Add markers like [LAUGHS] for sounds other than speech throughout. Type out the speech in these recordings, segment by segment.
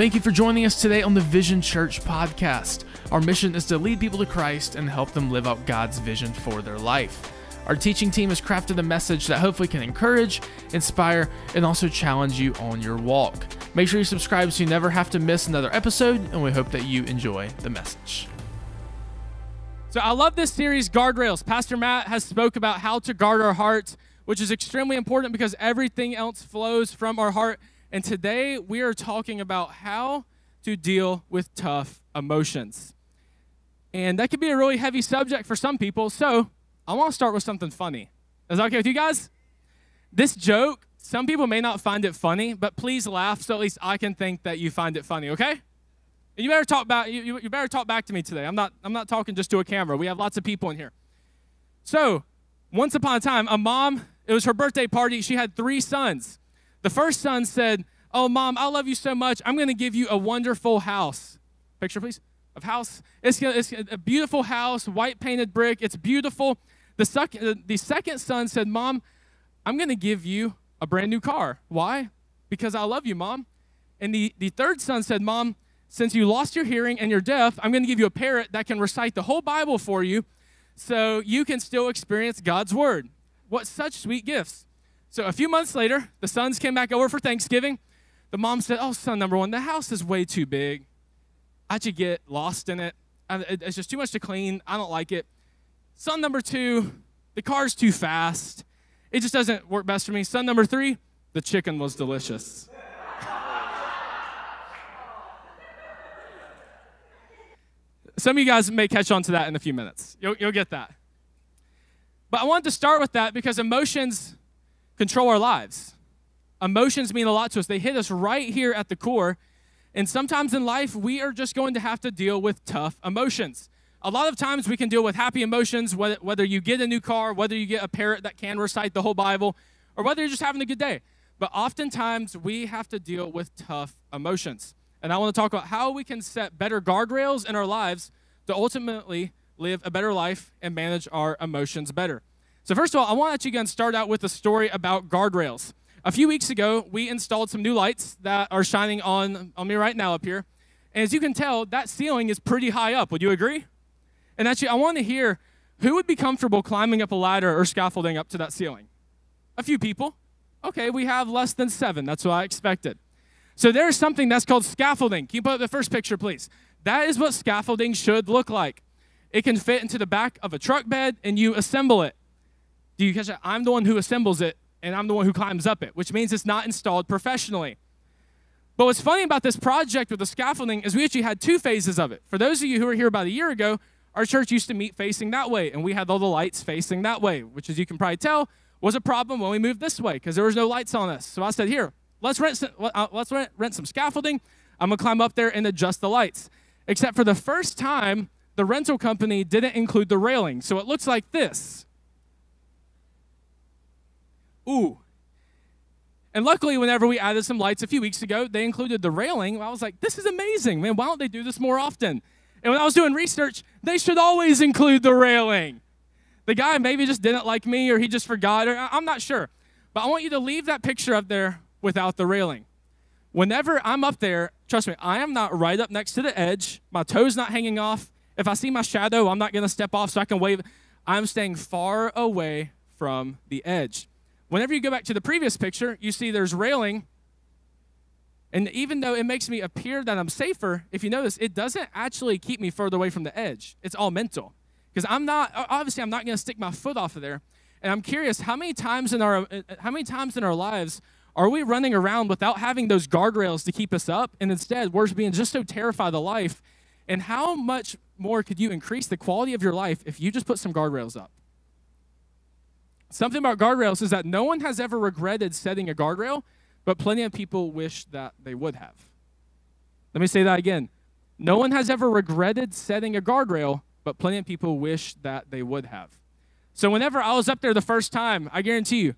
Thank you for joining us today on the Vision Church podcast. Our mission is to lead people to Christ and help them live out God's vision for their life. Our teaching team has crafted a message that hopefully can encourage, inspire, and also challenge you on your walk. Make sure you subscribe so you never have to miss another episode, and we hope that you enjoy the message. So I love this series, Guardrails. Pastor Matt has spoke about how to guard our hearts, which is extremely important because everything else flows from our heart. And today we are talking about how to deal with tough emotions. And that could be a really heavy subject for some people. So I want to start with something funny. Is that okay with you guys? This joke, some people may not find it funny, but please laugh so at least I can think that you find it funny, okay? And you better talk back, you, you better talk back to me today. I'm not, I'm not talking just to a camera. We have lots of people in here. So, once upon a time, a mom, it was her birthday party. She had three sons. The first son said, Oh, mom, I love you so much. I'm going to give you a wonderful house. Picture, please, of house. It's, it's a beautiful house, white painted brick. It's beautiful. The, second, the second son said, Mom, I'm going to give you a brand new car. Why? Because I love you, Mom. And the, the third son said, Mom, since you lost your hearing and you're deaf, I'm going to give you a parrot that can recite the whole Bible for you so you can still experience God's word. What such sweet gifts. So a few months later, the sons came back over for Thanksgiving. The mom said, Oh, son number one, the house is way too big. I should get lost in it. It's just too much to clean. I don't like it. Son number two, the car's too fast. It just doesn't work best for me. Son number three, the chicken was delicious. Some of you guys may catch on to that in a few minutes. You'll, you'll get that. But I wanted to start with that because emotions control our lives. Emotions mean a lot to us, they hit us right here at the core. And sometimes in life, we are just going to have to deal with tough emotions. A lot of times we can deal with happy emotions, whether, whether you get a new car, whether you get a parrot that can recite the whole Bible, or whether you're just having a good day. But oftentimes we have to deal with tough emotions. And I want to talk about how we can set better guardrails in our lives to ultimately live a better life and manage our emotions better. So, first of all, I want to you again start out with a story about guardrails. A few weeks ago, we installed some new lights that are shining on, on me right now up here. And as you can tell, that ceiling is pretty high up. Would you agree? And actually, I want to hear who would be comfortable climbing up a ladder or scaffolding up to that ceiling? A few people. Okay, we have less than seven. That's what I expected. So there's something that's called scaffolding. Can you put up the first picture, please? That is what scaffolding should look like. It can fit into the back of a truck bed and you assemble it. Do you catch? I'm the one who assembles it and I'm the one who climbs up it, which means it's not installed professionally. But what's funny about this project with the scaffolding is we actually had two phases of it. For those of you who were here about a year ago, our church used to meet facing that way, and we had all the lights facing that way, which, as you can probably tell, was a problem when we moved this way because there was no lights on us. So I said, "Here, let's rent some, uh, let's rent, rent some scaffolding. I'm gonna climb up there and adjust the lights." Except for the first time, the rental company didn't include the railing, so it looks like this. Ooh. And luckily, whenever we added some lights a few weeks ago, they included the railing. I was like, this is amazing, man. Why don't they do this more often? And when I was doing research, they should always include the railing. The guy maybe just didn't like me or he just forgot, or I'm not sure. But I want you to leave that picture up there without the railing. Whenever I'm up there, trust me, I am not right up next to the edge. My toe's not hanging off. If I see my shadow, I'm not going to step off so I can wave. I'm staying far away from the edge. Whenever you go back to the previous picture, you see there's railing. And even though it makes me appear that I'm safer, if you notice, it doesn't actually keep me further away from the edge. It's all mental. Because I'm not, obviously, I'm not going to stick my foot off of there. And I'm curious, how many times in our, uh, uh, how many times in our lives are we running around without having those guardrails to keep us up? And instead, we're being just so terrified of life. And how much more could you increase the quality of your life if you just put some guardrails up? Something about guardrails is that no one has ever regretted setting a guardrail, but plenty of people wish that they would have. Let me say that again. No one has ever regretted setting a guardrail, but plenty of people wish that they would have. So, whenever I was up there the first time, I guarantee you,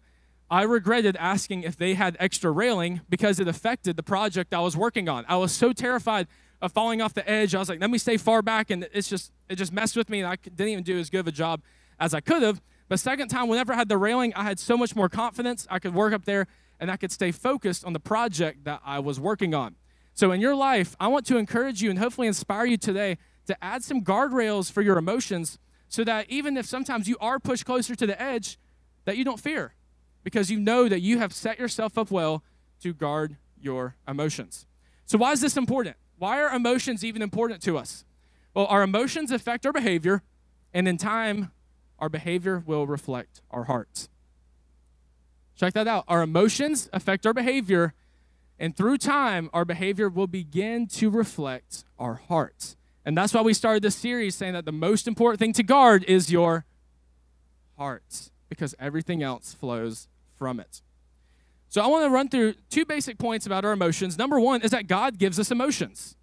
I regretted asking if they had extra railing because it affected the project I was working on. I was so terrified of falling off the edge. I was like, let me stay far back, and it's just it just messed with me, and I didn't even do as good of a job as I could have. But second time, whenever I had the railing, I had so much more confidence. I could work up there and I could stay focused on the project that I was working on. So, in your life, I want to encourage you and hopefully inspire you today to add some guardrails for your emotions so that even if sometimes you are pushed closer to the edge, that you don't fear because you know that you have set yourself up well to guard your emotions. So, why is this important? Why are emotions even important to us? Well, our emotions affect our behavior, and in time, our behavior will reflect our hearts. Check that out. Our emotions affect our behavior, and through time, our behavior will begin to reflect our hearts. And that's why we started this series saying that the most important thing to guard is your hearts, because everything else flows from it. So I want to run through two basic points about our emotions. Number one is that God gives us emotions.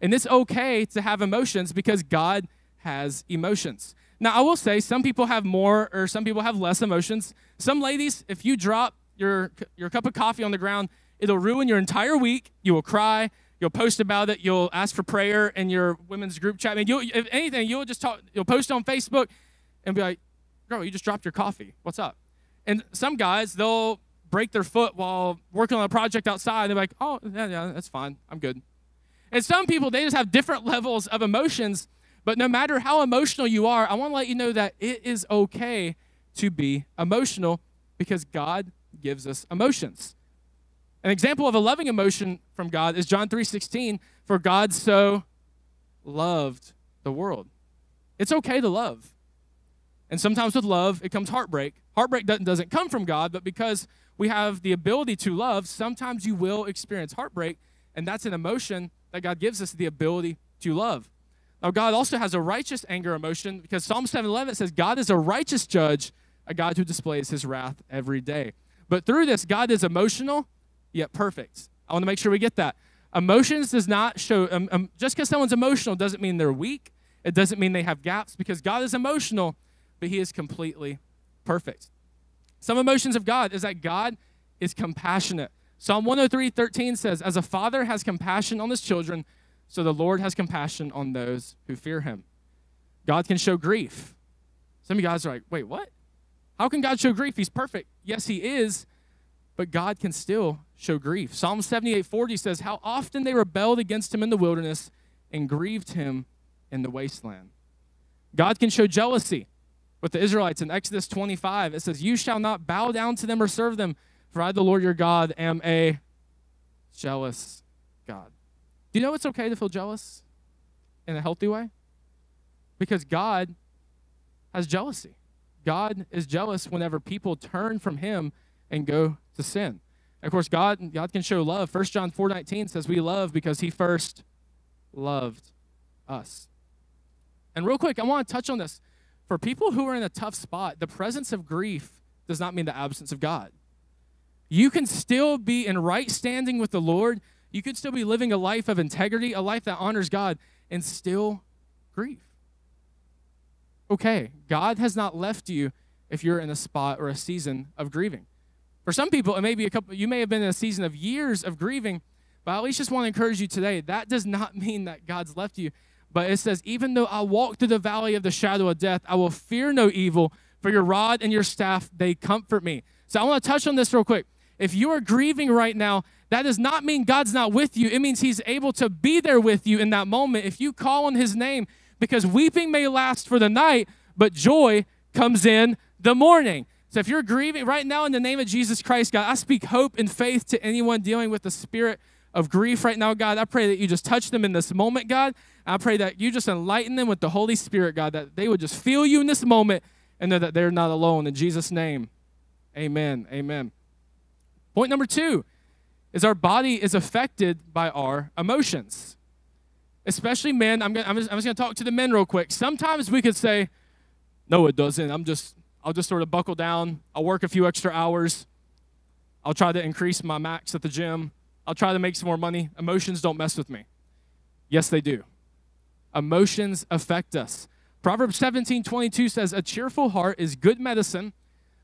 And it's okay to have emotions because God has emotions. Now, I will say some people have more or some people have less emotions. Some ladies, if you drop your, your cup of coffee on the ground, it'll ruin your entire week. You will cry. You'll post about it. You'll ask for prayer in your women's group chat. I mean, you'll, if anything, you'll just talk, you'll post on Facebook and be like, girl, you just dropped your coffee. What's up? And some guys, they'll break their foot while working on a project outside. They're like, oh, yeah, yeah, that's fine. I'm good. And some people, they just have different [LAUGHS] levels of emotions. But no matter how emotional you are, I want to let you know that it is okay to be emotional because God gives us emotions. An example of a loving emotion from God is John 3:16, for God so loved the world. It's okay to love. And sometimes with love, it comes heartbreak. Heartbreak doesn't come from God, but because we have the ability to love, sometimes you will experience heartbreak, and that's an emotion that God gives us the ability to love. Now, God also has a righteous anger emotion because Psalm 7:11 says God is a righteous judge, a God who displays his wrath every day. But through this, God is emotional yet perfect. I want to make sure we get that. Emotions does not show um, um, just because someone's emotional doesn't mean they're weak. It doesn't mean they have gaps because God is emotional, but he is completely perfect. Some emotions of God is that God is compassionate. Psalm 103 13 says, As a father has compassion on his children, so the Lord has compassion on those who fear him. God can show grief. Some of you guys are like, wait, what? How can God show grief? He's perfect. Yes, he is, but God can still show grief. Psalm 78 40 says, How often they rebelled against him in the wilderness and grieved him in the wasteland. God can show jealousy with the Israelites in Exodus 25. It says, You shall not bow down to them or serve them, for I, the Lord your God, am a jealous God. Do you know it's okay to feel jealous in a healthy way? Because God has jealousy. God is jealous whenever people turn from him and go to sin. Of course, God, God can show love. 1 John 4 19 says, We love because he first loved us. And real quick, I want to touch on this. For people who are in a tough spot, the presence of grief does not mean the absence of God. You can still be in right standing with the Lord. You could still be living a life of integrity, a life that honors God, and still grieve. Okay, God has not left you if you're in a spot or a season of grieving. For some people, it may be a couple, you may have been in a season of years of grieving, but I at least just want to encourage you today. That does not [LAUGHS] mean that God's left you. But it says, even though I walk through the valley of the shadow of death, I will fear no evil, for your rod and your staff, they comfort me. So I want to touch on this real quick. If you are grieving right now, that does not mean God's not with you. It means He's able to be there with you in that moment if you call on His name, because weeping may last for the night, but joy comes in the morning. So if you're grieving right now in the name of Jesus Christ, God, I speak hope and faith to anyone dealing with the spirit of grief right now, God. I pray that you just touch them in this moment, God. I pray that you just enlighten them with the Holy Spirit, God, that they would just feel you in this moment and know that they're not alone. In Jesus' name, amen. Amen. Point number two is our body is affected by our emotions. Especially men. I'm, gonna, I'm just, I'm just going to talk to the men real quick. Sometimes we could say, no, it doesn't. I'm just, I'll just sort of buckle down. I'll work a few extra hours. I'll try to increase my max at the gym. I'll try to make some more money. Emotions don't mess with me. Yes, they do. Emotions affect us. Proverbs 17 22 says, A cheerful heart is good medicine,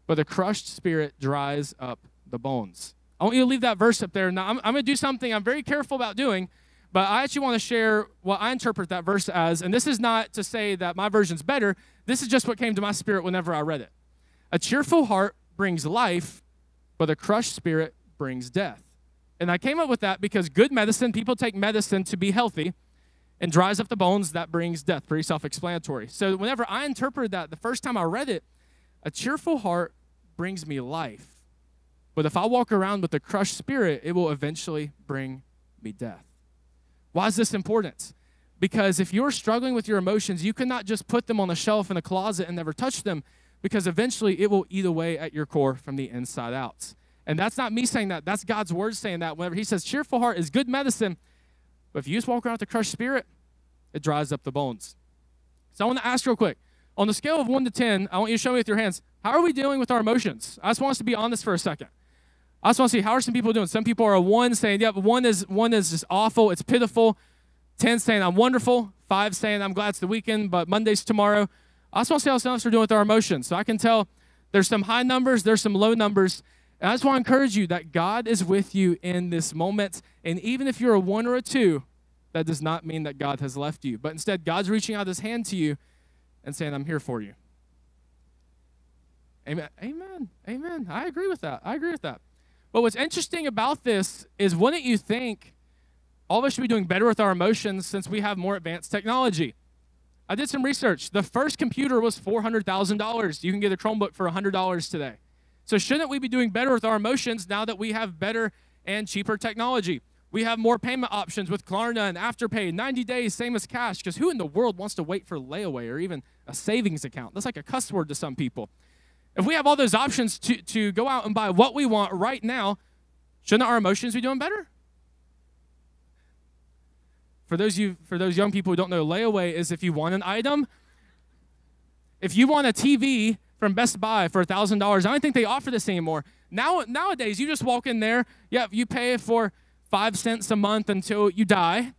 but a crushed spirit dries up the bones. I want you to leave that verse up there. Now, I'm, I'm going to do something I'm very careful about doing, but I actually want to share what I interpret that verse as. And this is not to say that my version's better, this is just what came to my spirit whenever I read it. A cheerful heart brings life, but a crushed spirit brings death. And I came up with that because good medicine, people take medicine to be healthy, and dries up the bones, that brings death. Pretty self explanatory. So, whenever I interpreted that, the first time I read it, a cheerful heart brings me life. But if I walk around with a crushed spirit, it will eventually bring me death. Why is this important? Because if you're struggling with your emotions, you cannot just put them on a shelf in a closet and never touch them, because eventually it will eat away at your core from the inside out. And that's not me saying that, that's God's word saying that. Whenever He says, cheerful heart is good medicine, but if you just walk around with a crushed spirit, it dries up the bones. So I want to ask real quick on the scale of 1 to 10, I want you to show me with your hands, how are we dealing with our emotions? I just want us to be honest for a second. I just want to see how are some people doing? Some people are a 1 saying, yep, 1 is, one is just awful, it's pitiful. 10 saying, I'm wonderful. 5 saying, I'm glad it's the weekend, but Monday's tomorrow. I just want to see how some of us are doing with our emotions. So I can tell there's some high numbers, there's some low numbers. And I just want to encourage you that God is with you in this moment. And even if you're a one or a two, that does not mean that God has left you. But instead, God's reaching out his hand to you and saying, I'm here for you. Amen. Amen. Amen. I agree with that. I agree with that. But what's interesting about this is wouldn't you think all of us should be doing better with our emotions since we have more advanced technology? I did some research. The first computer was $400,000. You can get a Chromebook for $100 today. So, shouldn't we be doing better with our emotions now that we have better and cheaper technology? We have more payment options with Klarna and Afterpay, 90 days, same as cash, because who in the world wants to wait for layaway or even a savings account? That's like a cuss word to some people. If we have all those options to, to go out and buy what we want right now, shouldn't our emotions be doing better? For those you for those young people who don't know, layaway is if you want an item. If you want a TV from Best Buy for $1,000. I don't think they offer this anymore. Now, nowadays, you just walk in there, yeah, you pay for five cents a month until you die.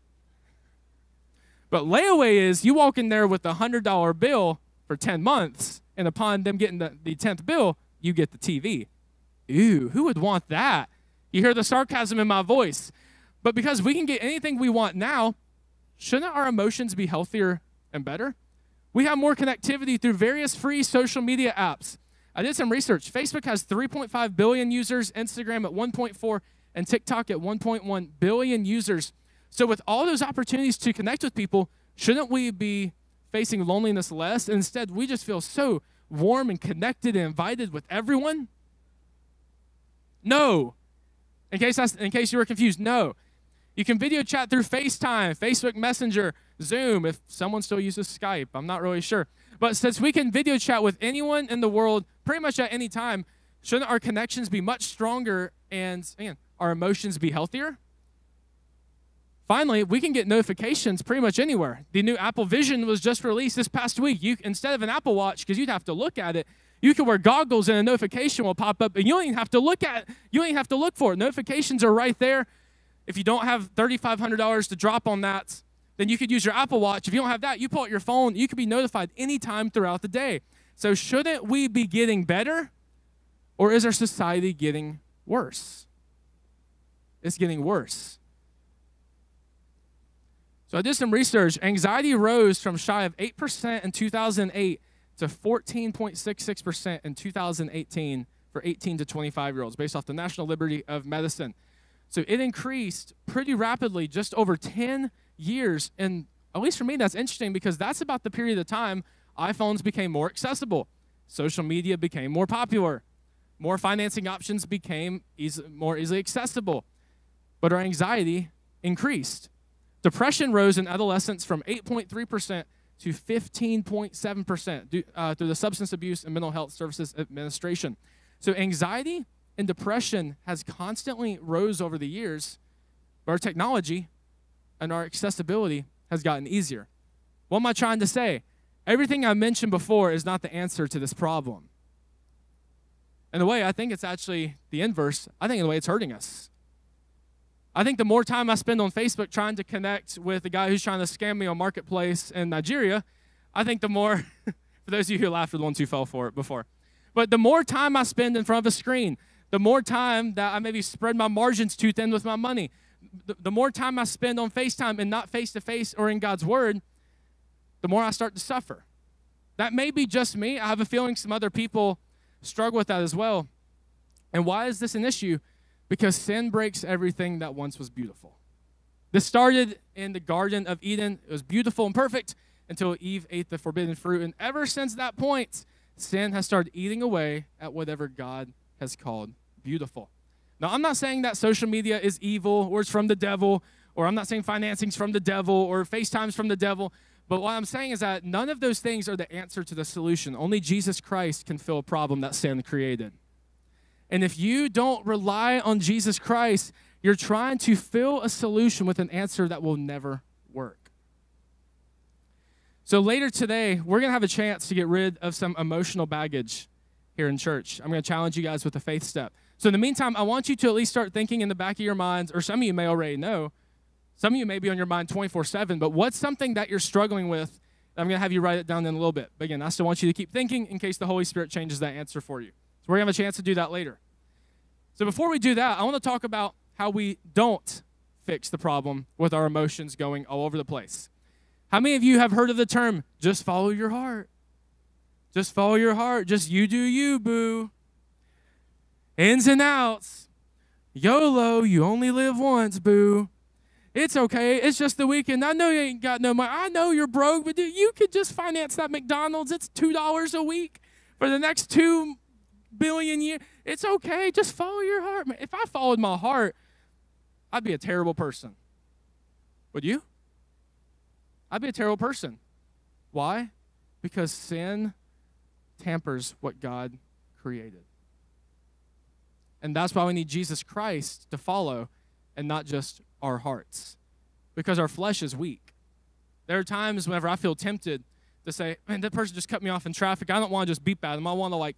But layaway is you walk in there with a $100 bill for 10 months, and upon them getting the, the 10th bill, you get the TV. Ooh, who would want that? You hear the sarcasm in my voice. But because we can get anything we want now, shouldn't our emotions be healthier and better? We have more connectivity through various free social media apps. I did some research. Facebook has 3.5 billion users, Instagram at 1.4, and TikTok at 1.1 billion users. So, with all those opportunities to connect with people, shouldn't we be facing loneliness less? Instead, we just feel so warm and connected and invited with everyone? No. In case, in case you were confused, no. You can video chat through FaceTime, Facebook Messenger, Zoom, if someone still uses Skype. I'm not really sure. But since we can video chat with anyone in the world pretty much at any time, shouldn't our connections be much stronger and man, our emotions be healthier? Finally, we can get notifications pretty much anywhere. The new Apple Vision was just released this past week. You instead of an Apple Watch, because you'd have to look at it, you can wear goggles and a notification will pop up, and you don't even have to look at you don't even have to look for it. Notifications are right there. If you don't have $3,500 to drop on that, then you could use your Apple Watch. If you don't have that, you pull out your phone. You could be notified anytime throughout the day. So, shouldn't we be getting better? Or is our society getting worse? It's getting worse. So, I did some research. Anxiety rose from shy of 8% in 2008 to 14.66% in 2018 for 18 to 25 year olds, based off the National Library of Medicine. So it increased pretty rapidly just over 10 years. And at least for me, that's interesting because that's about the period of time iPhones became more accessible, social media became more popular, more financing options became easy, more easily accessible. But our anxiety increased. Depression rose in adolescence from 8.3% to 15.7% uh, through the Substance Abuse and Mental Health Services Administration. So anxiety and depression has constantly rose over the years, but our technology and our accessibility has gotten easier. What am I trying to say? Everything I mentioned before is not the answer to this problem. In a way, I think it's actually the inverse. I think in a way it's hurting us. I think the more time I spend on Facebook trying to connect with a guy who's trying to scam me on Marketplace in Nigeria, I think the more, [LAUGHS] for those of you who laughed are the ones who fell for it before, but the more time I spend in front of a screen, the more time that I maybe spread my margins too thin with my money, the, the more time I spend on FaceTime and not face to face or in God's Word, the more I start to suffer. That may be just me. I have a feeling some other people struggle with that as well. And why is this an issue? Because sin breaks everything that once was beautiful. This started in the Garden of Eden. It was beautiful and perfect until Eve ate the forbidden fruit. And ever since that point, sin has started eating away at whatever God has called beautiful. Now, I'm not saying that social media is evil or it's from the devil, or I'm not saying financing's from the devil or FaceTime's from the devil. But what I'm saying is that none of those things are the answer to the solution. Only Jesus Christ can fill a problem that sin created. And if you don't rely on Jesus Christ, you're trying to fill a solution with an answer that will never work. So later today, we're going to have a chance to get rid of some emotional baggage here in church. I'm going to challenge you guys with a faith step. So in the meantime, I want you to at least start thinking in the back of your minds, or some of you may already know, some of you may be on your mind 24 7, but what's something that you're struggling with? I'm going to have you write it down in a little bit. But again, I still want you to keep thinking in case the Holy Spirit changes that answer for you. So we're going to have a chance to do that later. So before we do that, I want to talk about how we don't fix the problem with our emotions going all over the place. How many of you have heard of the term, just follow your heart? Just follow your heart. Just you do you, boo. Ins and outs. YOLO, you only live once, boo. It's okay. It's just the weekend. I know you ain't got no money. I know you're broke, but dude, you could just finance that McDonald's. It's $2 a week for the next 2 billion years. It's okay. Just follow your heart. If I followed my heart, I'd be a terrible person. Would you? I'd be a terrible person. Why? Because sin tampers what God created. And that's why we need Jesus Christ to follow and not just our hearts. Because our flesh is weak. There are times whenever I feel tempted to say, man, that person just cut me off in traffic. I don't want to just beep at them. I want to like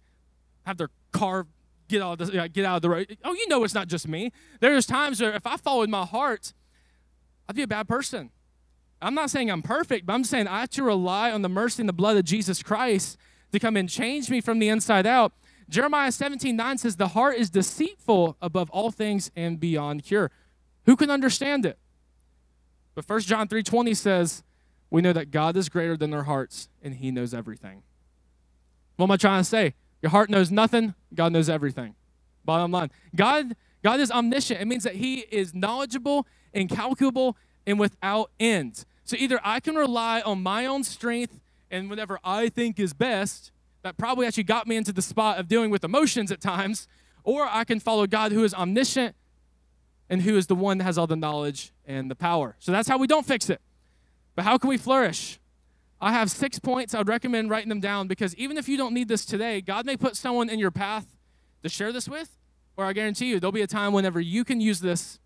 have their car get out of the, get out of the road. Oh, you know it's not just me. There's times where if I followed my heart, I'd be a bad person. I'm not saying I'm perfect, but I'm saying I have to rely on the mercy and the blood of Jesus Christ to come and change me from the inside out. Jeremiah 17, 9 says, The heart is deceitful above all things and beyond cure. Who can understand it? But 1 John 3 20 says, We know that God is greater than our hearts and he knows everything. What am I trying to say? Your heart knows nothing, God knows everything. Bottom line. God, God is omniscient. It means that he is knowledgeable, incalculable, and without end. So either I can rely on my own strength and whatever I think is best, that probably actually got me into the spot of dealing with emotions at times, or I can follow God who is omniscient and who is the one that has all the knowledge and the power. So that's how we don't fix it. But how can we flourish? I have six points. I would recommend writing them down because even if you don't need this today, God may put someone in your path to share this with, or I guarantee you there'll be a time whenever you can use this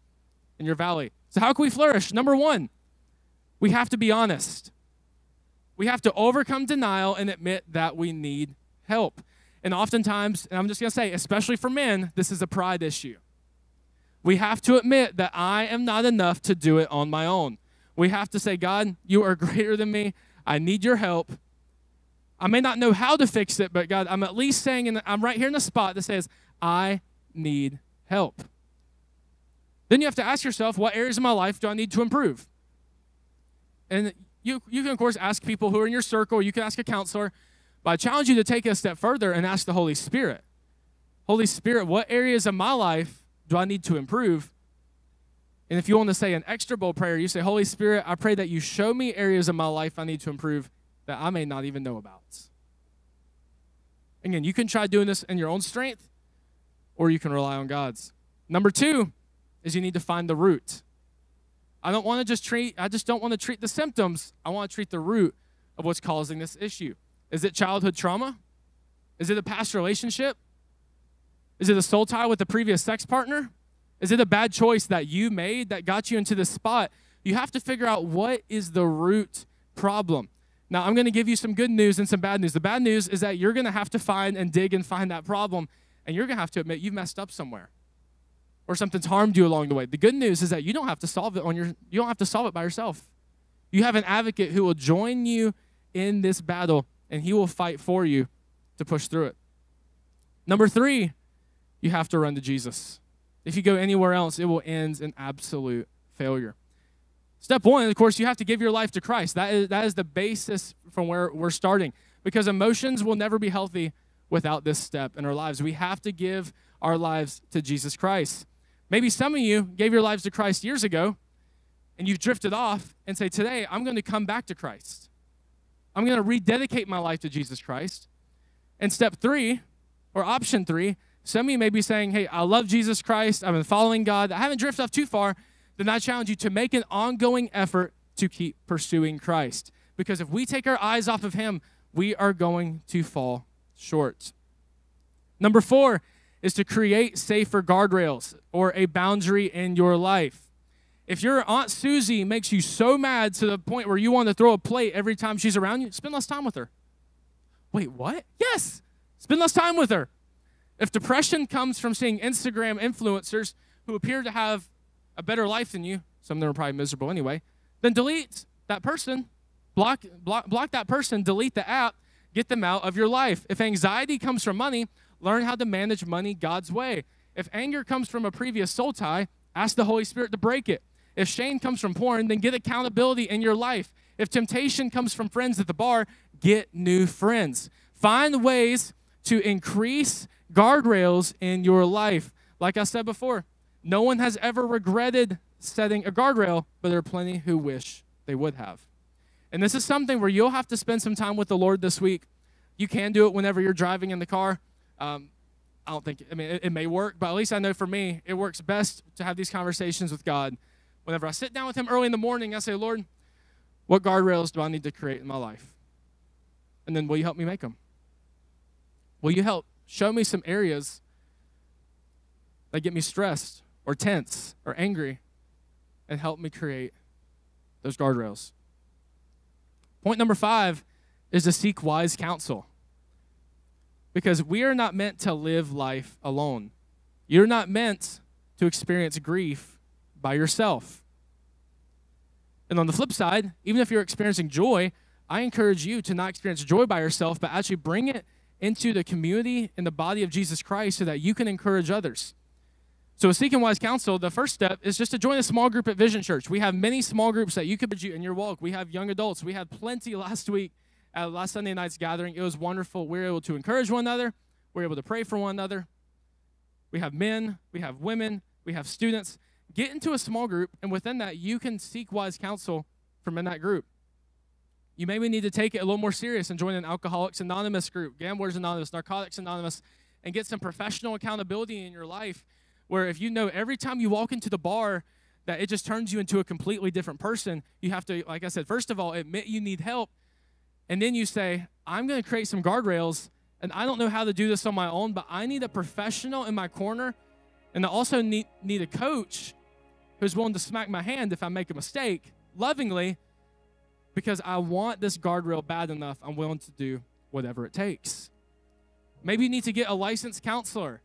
in your valley. So, how can we flourish? Number one, we have to be honest. We have to overcome denial and admit that we need help. And oftentimes, and I'm just going to say, especially for men, this is a pride issue. We have to admit that I am not enough to do it on my own. We have to say, God, you are [LAUGHS] greater than me. I need your help. I may not know how to fix it, but God, I'm at least saying, and I'm right here in the spot that says, I need help. Then you have to ask yourself, what areas of my life do I need to improve? And you, you can, of course, ask people who are in your circle, you can ask a counselor, but I challenge you to take it a step further and ask the Holy Spirit. Holy Spirit, what areas of my life do I need to improve? And if you want to say an extra bold prayer, you say, Holy Spirit, I pray that you show me areas of my life I need to improve that I may not even know about. Again, you can try doing this in your own strength, or you can rely on God's. Number two is you need to find the root. I don't want to just treat, I just don't want to treat the symptoms. I want to treat the root of what's causing this issue. Is it childhood trauma? Is it a past relationship? Is it a soul tie with a previous sex partner? Is it a bad choice that you made that got you into this spot? You have to figure out what is the root problem. Now, I'm going to give you some good news and some bad news. The bad news is that you're going to have to find and dig and find that problem, and you're going to have to admit you've messed up somewhere or something's harmed you along the way. The good news is that you don't have to solve it on your you don't have to solve it by yourself. You have an advocate who will join you in this battle and he will fight for you to push through it. Number 3, you have to run to Jesus. If you go anywhere else, it will end in absolute failure. Step 1, of course, you have to give your life to Christ. That is that is the basis from where we're starting because emotions will never be healthy without this step in our lives. We have to give our lives to Jesus Christ. Maybe some of you gave your lives to Christ years ago and you've drifted off and say, Today, I'm going to come back to Christ. I'm going to rededicate my life to Jesus Christ. And step three, or option three, some of you may be saying, Hey, I love Jesus Christ. I've been following God. I haven't drifted off too far. Then I challenge you to make an ongoing effort to keep pursuing Christ. Because if we take our eyes off of Him, we are going to fall short. Number four is to create safer guardrails or a boundary in your life. If your Aunt Susie makes you so mad to the point where you want to throw a plate every time she's around you, spend less time with her. Wait, what? Yes, spend less time with her. If depression comes from seeing Instagram influencers who appear to have a better life than you, some of them are probably miserable anyway, then delete that person, block, block, block that person, delete the app, get them out of your life. If anxiety comes from money, learn how to manage money God's way. If anger comes from a previous soul tie, ask the Holy Spirit to break it. If shame comes from porn, then get accountability in your life. If temptation comes from friends at the bar, get new friends. Find ways to increase guardrails in your life. Like I said before, no one has ever regretted setting a guardrail, but there are plenty who wish they would have. And this is something where you'll have to spend some time with the Lord this week. You can do it whenever you're driving in the car. Um, I don't think, I mean, it, it may work, but at least I know for me, it works best to have these conversations with God whenever I sit down with Him early in the morning, I say, Lord, what guardrails do I need to create in my life? And then will you help me make them? Will you help show me some areas that get me stressed or tense or angry and help me create those guardrails? Point number five is to seek wise counsel. Because we are not meant to live life alone. You're not meant to experience grief by yourself. And on the flip side, even if you're experiencing joy, I encourage you to not experience joy by yourself, but actually bring it into the community and the body of Jesus Christ so that you can encourage others. So, with Seeking Wise Counsel, the first step is just to join a small group at Vision Church. We have many small groups that you could in your walk. We have young adults. We had plenty [LAUGHS] last week at last Sunday night's gathering. It was wonderful. We were able to encourage one another. We were able to pray for one another. We have men, we have women, we have students. Get into a small group, and within that, you can seek wise counsel from in that group. You maybe need to take it a little more serious and join an Alcoholics Anonymous group, Gamblers Anonymous, Narcotics Anonymous, and get some professional accountability in your life where if you know every time you walk into the bar that it just turns you into a completely different person, you have to, like I said, first of all, admit you need help. And then you say, I'm going to create some guardrails, and I don't know how to do this on my own, but I need a professional in my corner, and I also need, need a coach who's willing to smack my hand if I make a mistake lovingly because I want this guardrail bad enough, I'm willing to do whatever it takes. Maybe you need to get a licensed counselor.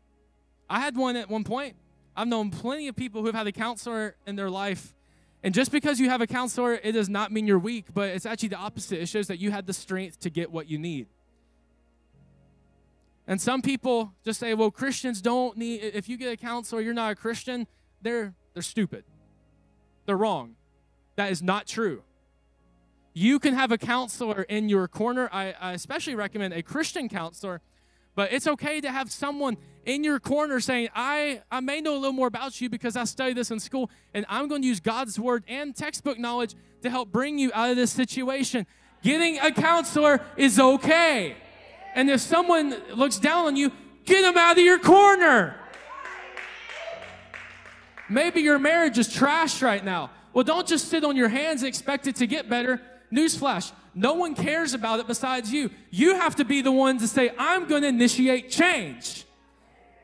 I had one at one point. I've known plenty of people who have had a counselor in their life. And just because you have a counselor, it does not mean you're weak, but it's actually the opposite. It shows that you had the strength to get what you need. And some people just say, well, Christians don't need, if you get a counselor, you're not a Christian. They're they're stupid. They're wrong. That is not true. You can have a counselor in your corner. I, I especially recommend a Christian counselor, but it's okay to have someone in your corner saying, I, I may know a little more about you because I studied this in school, and I'm going to use God's word and textbook knowledge to help bring you out of this situation. Getting a counselor is okay. And if someone looks down on you, get them out of your corner. Maybe your marriage is trash right now. Well, don't just sit on your hands and expect it to get better. Newsflash no one cares about it besides you. You have to be the one to say, I'm going to initiate change.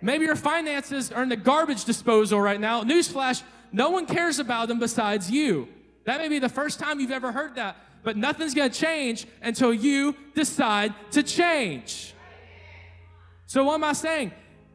Maybe your finances are in the garbage disposal right now. Newsflash no one cares about them besides you. That may be the first time you've ever heard that, but nothing's going to change until you decide to change. So, what am I saying?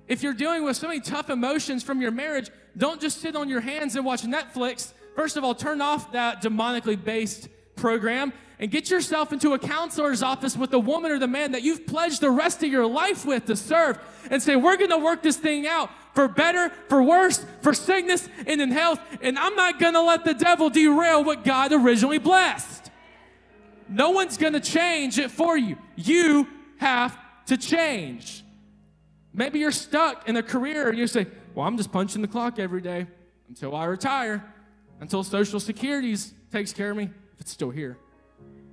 If you're dealing with so many tough emotions from your marriage, don't just sit on your hands and watch Netflix. First of all, turn off that demonically based program and get yourself into a counselor's office with the woman or the man that you've pledged the rest of your life with to serve and say, We're gonna work this thing out for better, for worse, for sickness, and in health. And I'm not gonna let the devil derail what God originally blessed. No one's gonna change it for you. You have to change. Maybe you're stuck in a career and you say, well, I'm just punching the clock every day until I retire, until Social Security takes care of me, it's still here.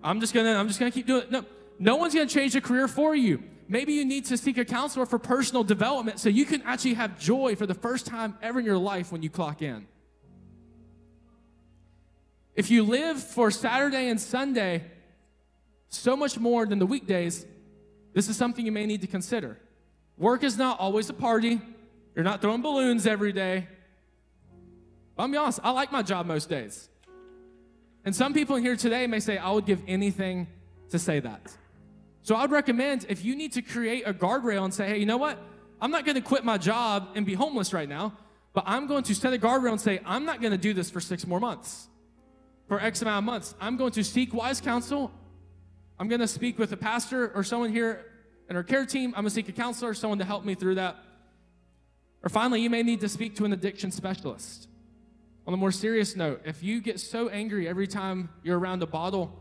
I'm just gonna, I'm just gonna keep doing it. No, no one's gonna change the career for you. Maybe you need to seek a counselor for personal development so you can actually have joy for the first time ever in your life when you clock in. If you live for Saturday and Sunday so much more than the weekdays, this is something you may need to consider. Work is not always a party. You're not throwing balloons every day. I'll be honest, I like my job most days. And some people here today may say, I would give anything to say that. So I would recommend if you need to create a guardrail and say, hey, you know what? I'm not going to quit my job and be homeless right now, but I'm going to set a guardrail and say, I'm not going to do this for six more months, for X amount of months. I'm going to seek wise counsel. I'm going to speak with a pastor or someone here in our care team. I'm going to seek a counselor, someone to help me through that. Or finally, you may need to speak to an addiction specialist. On a more serious note, if you get so angry every time you're around a bottle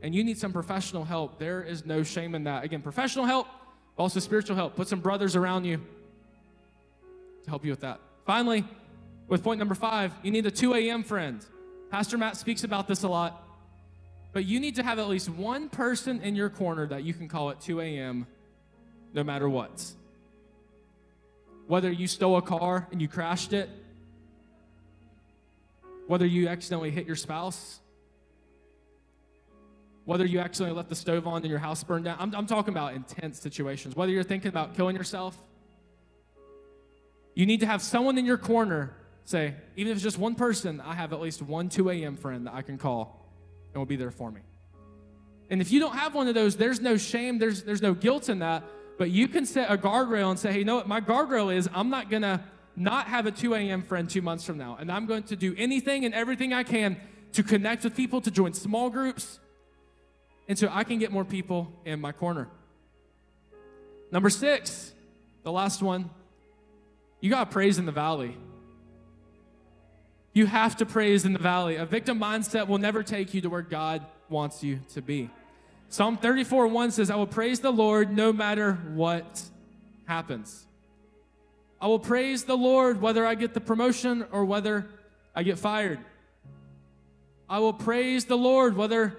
and you need some professional help, there is no shame in that. Again, professional help, also spiritual help. Put some brothers around you to help you with that. Finally, with point number five, you need a 2 a.m. friend. Pastor Matt speaks about this a lot, but you need to have at least one person in your corner that you can call at 2 a.m. no matter what. Whether you stole a car and you crashed it, whether you accidentally hit your spouse, whether you accidentally left the stove on and your house burned down. I'm, I'm talking about intense situations. Whether you're thinking about killing yourself, you need to have someone in your corner say, even if it's just one person, I have at least one 2 a.m. friend that I can call and will be there for me. And if you don't have one of those, there's no shame, there's, there's no guilt in that, but you can set a guardrail and say, hey, you know what? My guardrail is I'm not going to not have a 2 a.m. friend two months from now. And I'm going to do anything and everything I can to connect with people, to join small groups, and so I can get more people in my corner. Number six, the last one, you got praise in the valley. You have to praise in the valley. A victim mindset will never take you to where God wants you to be. Psalm 34 1 says, I will praise the Lord no matter what happens. I will praise the Lord whether I get the promotion or whether I get fired. I will praise the Lord whether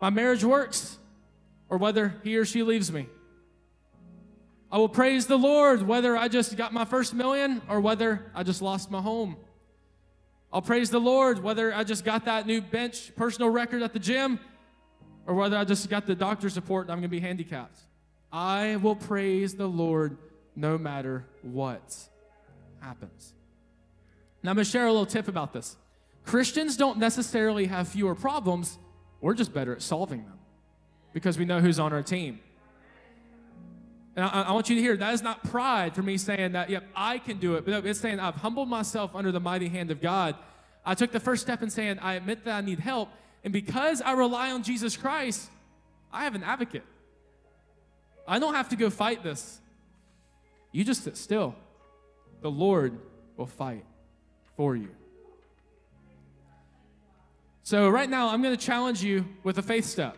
my marriage works or whether he or she leaves me. I will praise the Lord whether I just got my first million or whether I just lost my home. I'll praise the Lord whether I just got that new bench personal record at the gym or whether I just got the doctor's report and I'm going to be handicapped. I will praise the Lord no matter what happens. Now, I'm going to share a little tip about this. Christians don't necessarily have fewer problems, we're just better at solving them because we know who's on our team. And I, I, want you to hear that is not pride for me saying that, yep, I can do it, but it's saying I've humbled myself under the mighty hand of God. I took the first step in saying, I admit that I need help. And because I rely on Jesus Christ, I have an advocate. I don't have to go fight this. You just sit still. The Lord will fight for you. So, right now, I'm going to challenge you with a faith step.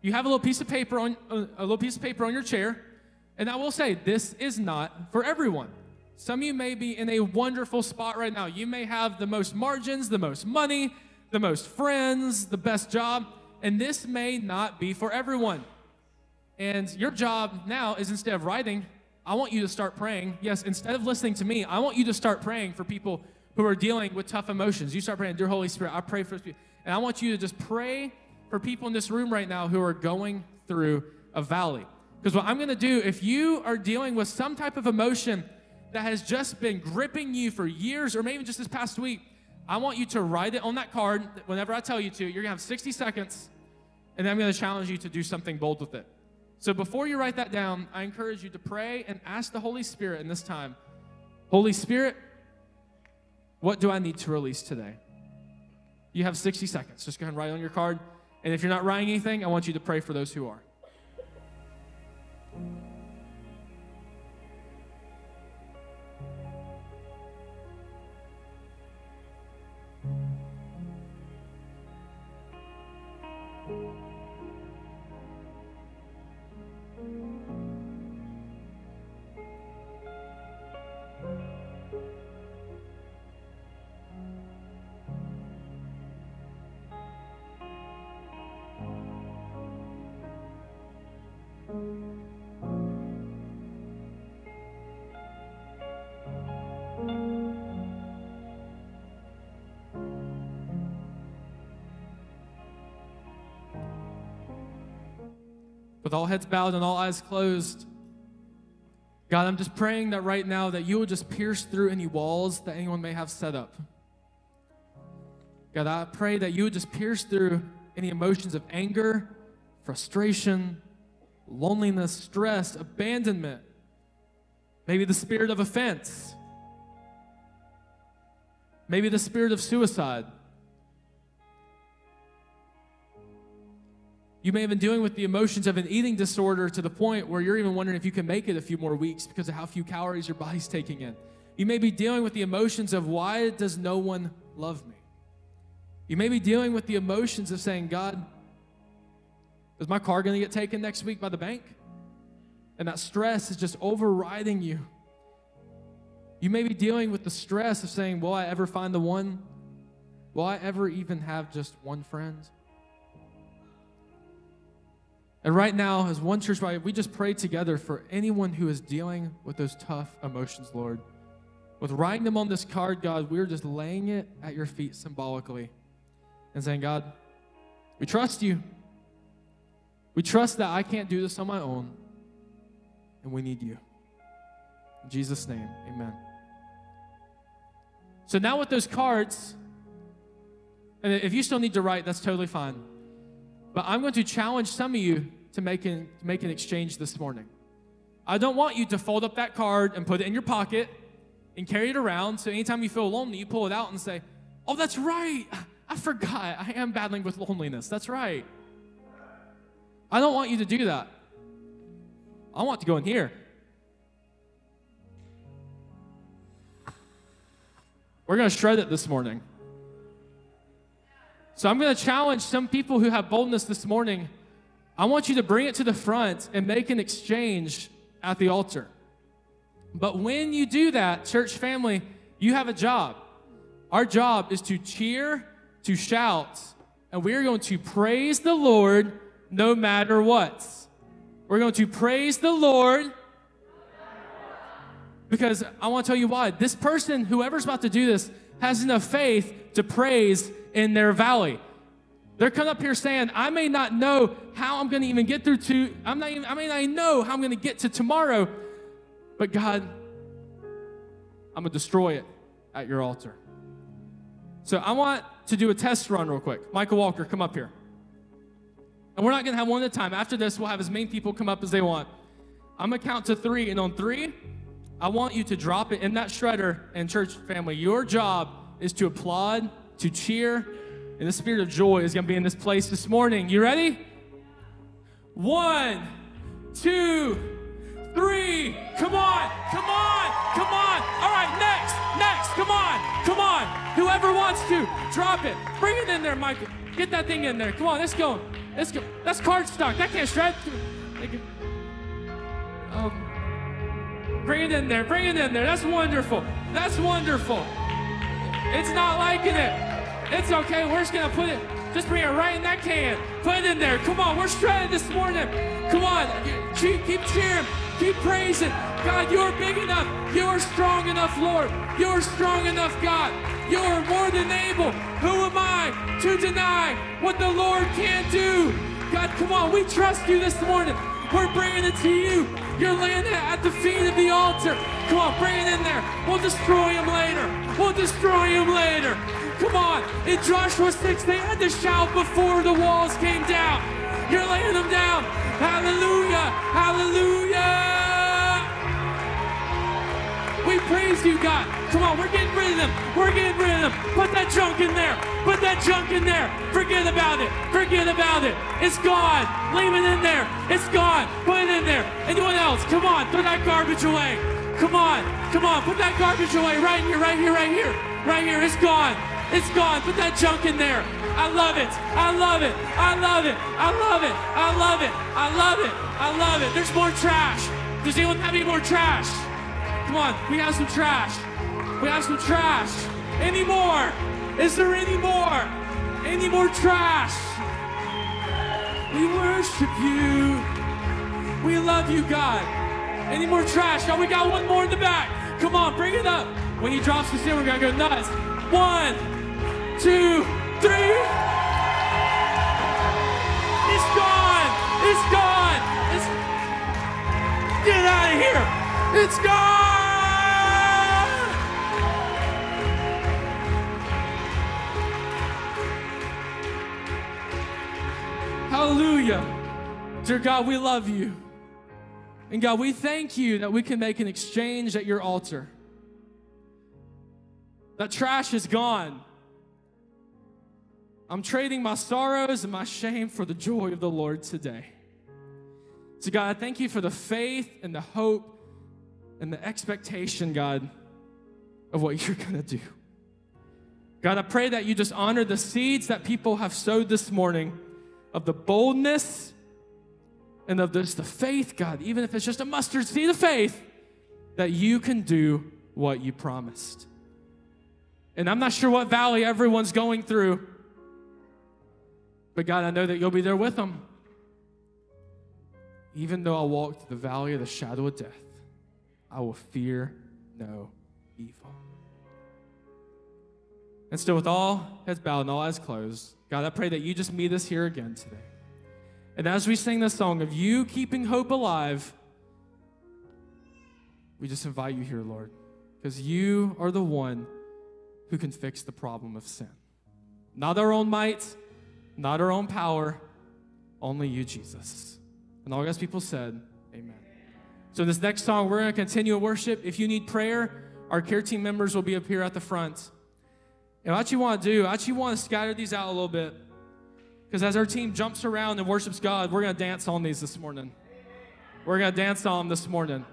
You have a little piece of paper on a little piece of paper on your chair, and I will say this is not for everyone. Some of you may be in a wonderful spot right now. You may have the most margins, the most money, the most friends, the best job, and this may not be for everyone. And your job now is instead of writing I want you to start praying. Yes, instead of listening to me, I want you to start praying for people who are dealing with tough emotions. You start praying, Dear Holy Spirit, I pray for people. And I want you to just pray for people in this room right now who are going through a valley. Because what I'm going to do, if you are dealing with some type of emotion that has just been gripping you for years or maybe just this past week, I want you to write it on that card whenever I tell you to. You're going to have 60 seconds, and then I'm going to challenge you to do something bold with it. So before you write that down, I encourage you to pray and ask the Holy Spirit in this time Holy Spirit, what do I need to release today? You have 60 seconds. Just go ahead and write on your card. And if you're not writing anything, I want you to pray for those who are. With all heads bowed and all eyes closed, God, I'm just praying that right now that you will just pierce through any walls that anyone may have set up. God, I pray that you would just pierce through any emotions of anger, frustration, loneliness, stress, abandonment, maybe the spirit of offense, maybe the spirit of suicide. You may have been dealing with the emotions of an eating disorder to the point where you're even wondering if you can make it a few more weeks because of how few calories your body's taking in. You may be dealing with the emotions of why does no one love me? You may be dealing with the emotions of saying, God, is my car going to get taken next week by the bank? And that stress is just overriding you. You may be dealing with the stress of saying, Will I ever find the one? Will I ever even have just one friend? And right now, as one church body, we just pray together for anyone who is dealing with those tough emotions, Lord. With writing them on this card, God, we're just laying it at your feet symbolically and saying, God, we trust you. We trust that I can't do this on my own, and we need you. In Jesus' name, amen. So now with those cards, and if you still need to write, that's totally fine. But I'm going to challenge some of you to make an, make an exchange this morning. I don't want you to fold up that card and put it in your pocket and carry it around. So anytime you feel lonely, you pull it out and say, Oh, that's right. I forgot. I am battling with loneliness. That's right. I don't want you to do that. I want to go in here. We're going to shred it this morning. So I'm going to challenge some people who have boldness this morning. I want you to bring it to the front and make an exchange at the altar. But when you do that, church family, you have a job. Our job is to cheer, to shout, and we are going to praise the Lord no matter what. We're going to praise the Lord because I want to tell you why. This person, whoever's about to do this, has enough faith to praise in their valley. They're coming up here saying, I may not know how I'm going to even get through to, I'm not even, I may not even know how I'm going to get to tomorrow, but God, I'm going to destroy it at your altar. So I want to do a test run real quick. Michael Walker, come up here. And we're not going to have one at a time. After this, we'll have as many people come up as they want. I'm going to count to three, and on three, I want you to drop it in that shredder and church family. Your job is to applaud, to cheer, and the spirit of joy is going to be in this place this morning. You ready? One, two, three. Come on, come on, come on. All right, next, next. Come on, come on. Whoever wants to, drop it. Bring it in there, Michael. Get that thing in there. Come on, let's go. Let's go. That's cardstock. That can't shred. Um, bring it in there. Bring it in there. That's wonderful. That's wonderful. It's not liking it. It's okay. We're just gonna put it. Just bring it right in that can. Put it in there. Come on. We're shredded this morning. Come on. Keep, keep cheering. Keep praising. God, you're big enough. You're strong enough, Lord. You're strong enough, God. You're more than able. Who am I to deny what the Lord can do? God, come on. We trust you this morning. We're bringing it to you. You're laying it at the feet of the altar. Come on, bring it in there. We'll destroy him later. We'll destroy him later. Come on. In Joshua 6, they had to shout before the walls came down. You're laying them down. Hallelujah. Hallelujah. We praise you, God. Come on, we're getting rid of them. We're getting rid of them. Put that junk in there. Put that junk in there. Forget about it. Forget about it. It's gone. Leave it in there. It's gone. Put it in there. Anyone else? Come on, throw that garbage away. Come on. Come on, put that garbage away right here, right here, right here. Right here. It's gone. It's gone. Put that junk in there. I love it. I love it. I love it. I love it. I love it. I love it. I love it. There's more trash. Does anyone have any more trash? Come on, we have some trash. We have some trash. Any more? Is there any more? Any more trash? We worship you. We love you, God. Any more trash? Oh, we got one more in the back. Come on, bring it up. When he drops this in, we're gonna go nuts. One, two, three. It's gone. It's gone. It's... Get out of here. It's gone. Hallelujah. Dear God, we love you. And God, we thank you that we can make an exchange at your altar. That trash is gone. I'm trading my sorrows and my shame for the joy of the Lord today. So, God, I thank you for the faith and the hope and the expectation, God, of what [LAUGHS] you're going to do. God, I pray that you just honor the seeds that people have sowed this morning of the boldness and of this the faith, God, even if it's just a mustard seed of faith, that you can do what you promised. And I'm not sure what valley everyone's going through, but God, I know that you'll be there with them. Even though I walk through the valley of the shadow of death, I will fear no evil. And still, with all heads bowed and all eyes closed, God, I pray that you just meet us here again today. And as we sing this song of you keeping hope alive, we just invite you here, Lord, because you are the one who can fix the problem of sin. Not our own might, not our own power, only you, Jesus. And all God's people said, Amen. So, in this next song, we're going to continue in worship. If you need prayer, our care team members will be up here at the front. And what you want to do, I actually want to scatter these out a little bit. Because as our team jumps around and worships God, we're going to dance on these this morning. We're going to dance on them this morning.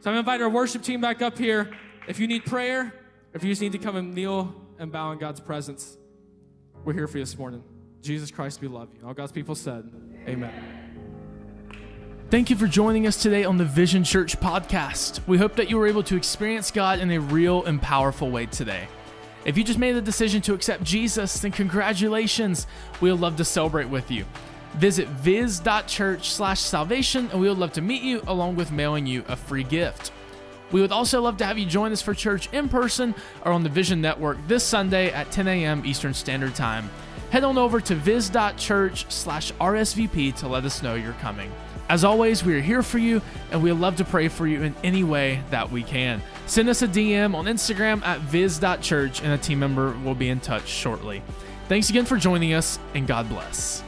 So I'm inviting our worship team back up here. If you need prayer, if you just need to come and kneel and bow in God's presence, we're here for you this morning. Jesus Christ, we love you. All God's people said, Amen. Thank you for joining us today on the Vision Church podcast. We hope that you were able to experience God in a real and powerful way today. If you just made the decision to accept Jesus, then congratulations. We would love to celebrate with you. Visit viz.church slash salvation and we would love to meet you along with mailing you a free gift. We would also love to have you join us for church in person or on the Vision Network this Sunday at 10 a.m. Eastern Standard Time. Head on over to viz.church slash RSVP to let us know you're coming. As always, we are here for you and we love to pray for you in any way that we can. Send us a DM on Instagram at viz.church and a team member will be in touch shortly. Thanks again for joining us and God bless.